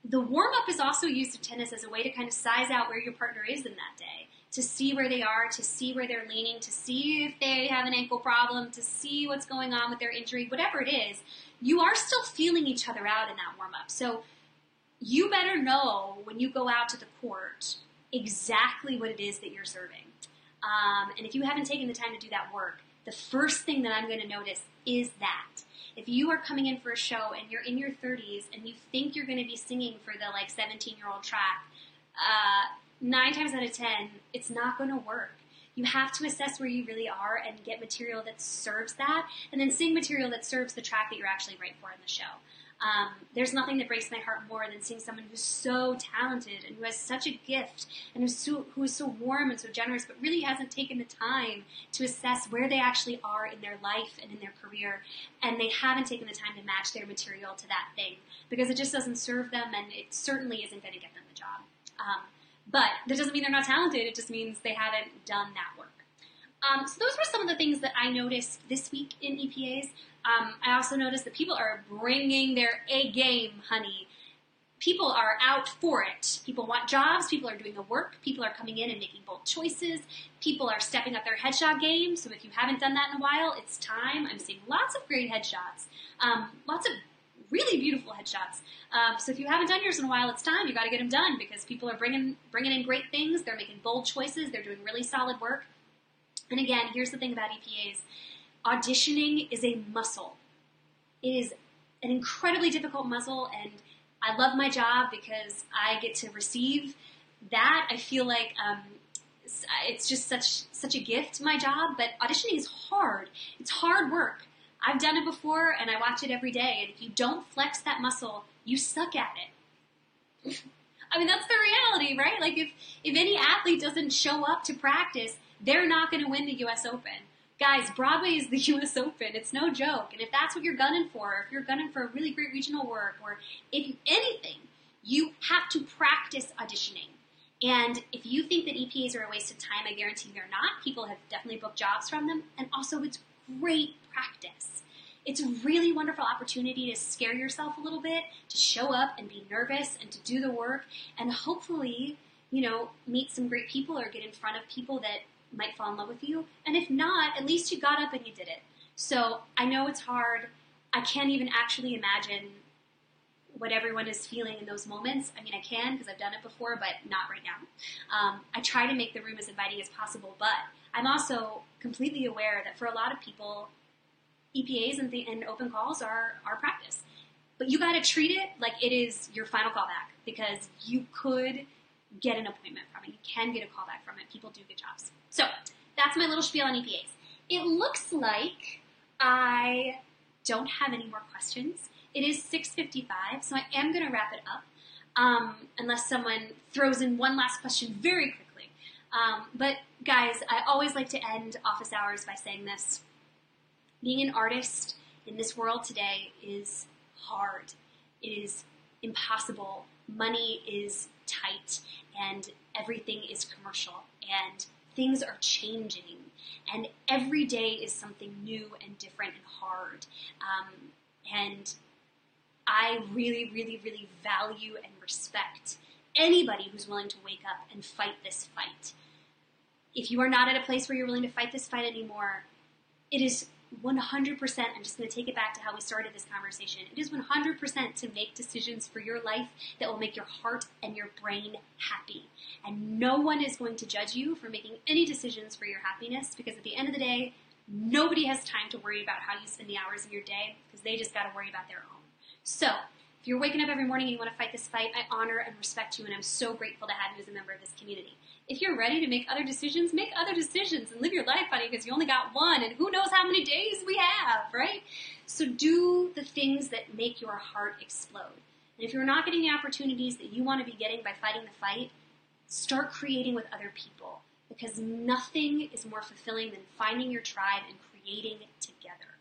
the warm up is also used in tennis as a way to kind of size out where your partner is in that day, to see where they are, to see where they're leaning, to see if they have an ankle problem, to see what's going on with their injury, whatever it is. You are still feeling each other out in that warm up. So you better know when you go out to the court exactly what it is that you're serving. Um, and if you haven't taken the time to do that work, the first thing that I'm going to notice is that. If you are coming in for a show and you're in your 30s and you think you're going to be singing for the like 17 year old track, uh, nine times out of 10, it's not going to work. You have to assess where you really are and get material that serves that, and then sing material that serves the track that you're actually right for in the show. Um, there's nothing that breaks my heart more than seeing someone who's so talented and who has such a gift and who's so, who is so warm and so generous, but really hasn't taken the time to assess where they actually are in their life and in their career, and they haven't taken the time to match their material to that thing because it just doesn't serve them, and it certainly isn't going to get them the job. Um, but that doesn't mean they're not talented; it just means they haven't done that work. Um, so those were some of the things that I noticed this week in EPAs. Um, I also noticed that people are bringing their A game, honey. People are out for it. People want jobs. People are doing the work. People are coming in and making bold choices. People are stepping up their headshot game. So if you haven't done that in a while, it's time. I'm seeing lots of great headshots. Um, lots of really beautiful headshots. Um, so if you haven't done yours in a while, it's time. You got to get them done because people are bringing bringing in great things. They're making bold choices. They're doing really solid work. And again, here's the thing about EPAs auditioning is a muscle. It is an incredibly difficult muscle, and I love my job because I get to receive that. I feel like um, it's just such such a gift, my job. But auditioning is hard. It's hard work. I've done it before, and I watch it every day. And if you don't flex that muscle, you suck at it. I mean, that's the reality, right? Like if if any athlete doesn't show up to practice, they're not going to win the U.S. Open. Guys, Broadway is the U.S. Open. It's no joke. And if that's what you're gunning for, if you're gunning for a really great regional work, or if anything, you have to practice auditioning. And if you think that EPAs are a waste of time, I guarantee they're not. People have definitely booked jobs from them. And also, it's great practice. It's a really wonderful opportunity to scare yourself a little bit, to show up and be nervous and to do the work, and hopefully, you know, meet some great people or get in front of people that might fall in love with you. And if not, at least you got up and you did it. So I know it's hard. I can't even actually imagine what everyone is feeling in those moments. I mean, I can because I've done it before, but not right now. Um, I try to make the room as inviting as possible, but I'm also completely aware that for a lot of people, EPAs and, the, and open calls are, are practice. But you got to treat it like it is your final callback because you could get an appointment from it. You can get a callback from it. People do good jobs. So that's my little spiel on EPAs. It looks like I don't have any more questions. It is 6.55, so I am going to wrap it up, um, unless someone throws in one last question very quickly. Um, but guys, I always like to end office hours by saying this. Being an artist in this world today is hard. It is impossible. Money is tight and everything is commercial and things are changing and every day is something new and different and hard. Um, and I really, really, really value and respect anybody who's willing to wake up and fight this fight. If you are not at a place where you're willing to fight this fight anymore, it is 100%, I'm just going to take it back to how we started this conversation. It is 100% to make decisions for your life that will make your heart and your brain happy. And no one is going to judge you for making any decisions for your happiness because at the end of the day, nobody has time to worry about how you spend the hours in your day because they just got to worry about their own. So, if you're waking up every morning and you want to fight this fight, I honor and respect you, and I'm so grateful to have you as a member of this community. If you're ready to make other decisions, make other decisions and live your life, honey, because you only got one, and who knows how many days we have, right? So do the things that make your heart explode. And if you're not getting the opportunities that you want to be getting by fighting the fight, start creating with other people because nothing is more fulfilling than finding your tribe and creating together.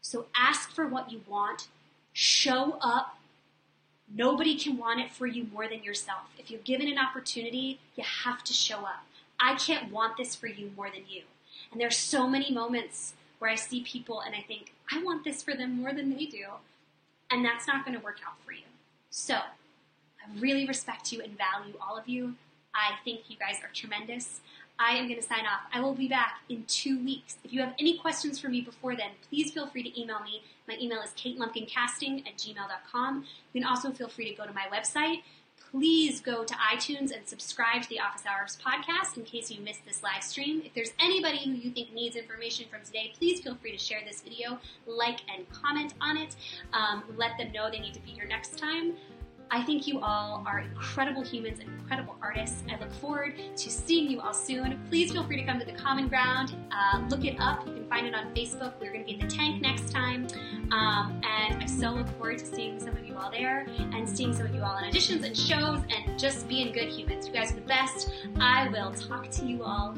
So ask for what you want, show up, Nobody can want it for you more than yourself. If you're given an opportunity, you have to show up. I can't want this for you more than you. And there's so many moments where I see people and I think, I want this for them more than they do. And that's not going to work out for you. So, I really respect you and value all of you. I think you guys are tremendous. I am going to sign off. I will be back in two weeks. If you have any questions for me before then, please feel free to email me. My email is katelumpkincasting at gmail.com. You can also feel free to go to my website. Please go to iTunes and subscribe to the Office Hours podcast in case you missed this live stream. If there's anybody who you think needs information from today, please feel free to share this video, like and comment on it. Um, let them know they need to be here next time. I think you all are incredible humans and incredible artists. I look forward to seeing you all soon. Please feel free to come to the Common Ground. Uh, look it up. You can find it on Facebook. We're going to be in the tank next time. Um, and I so look forward to seeing some of you all there and seeing some of you all in auditions and shows and just being good humans. You guys are the best. I will talk to you all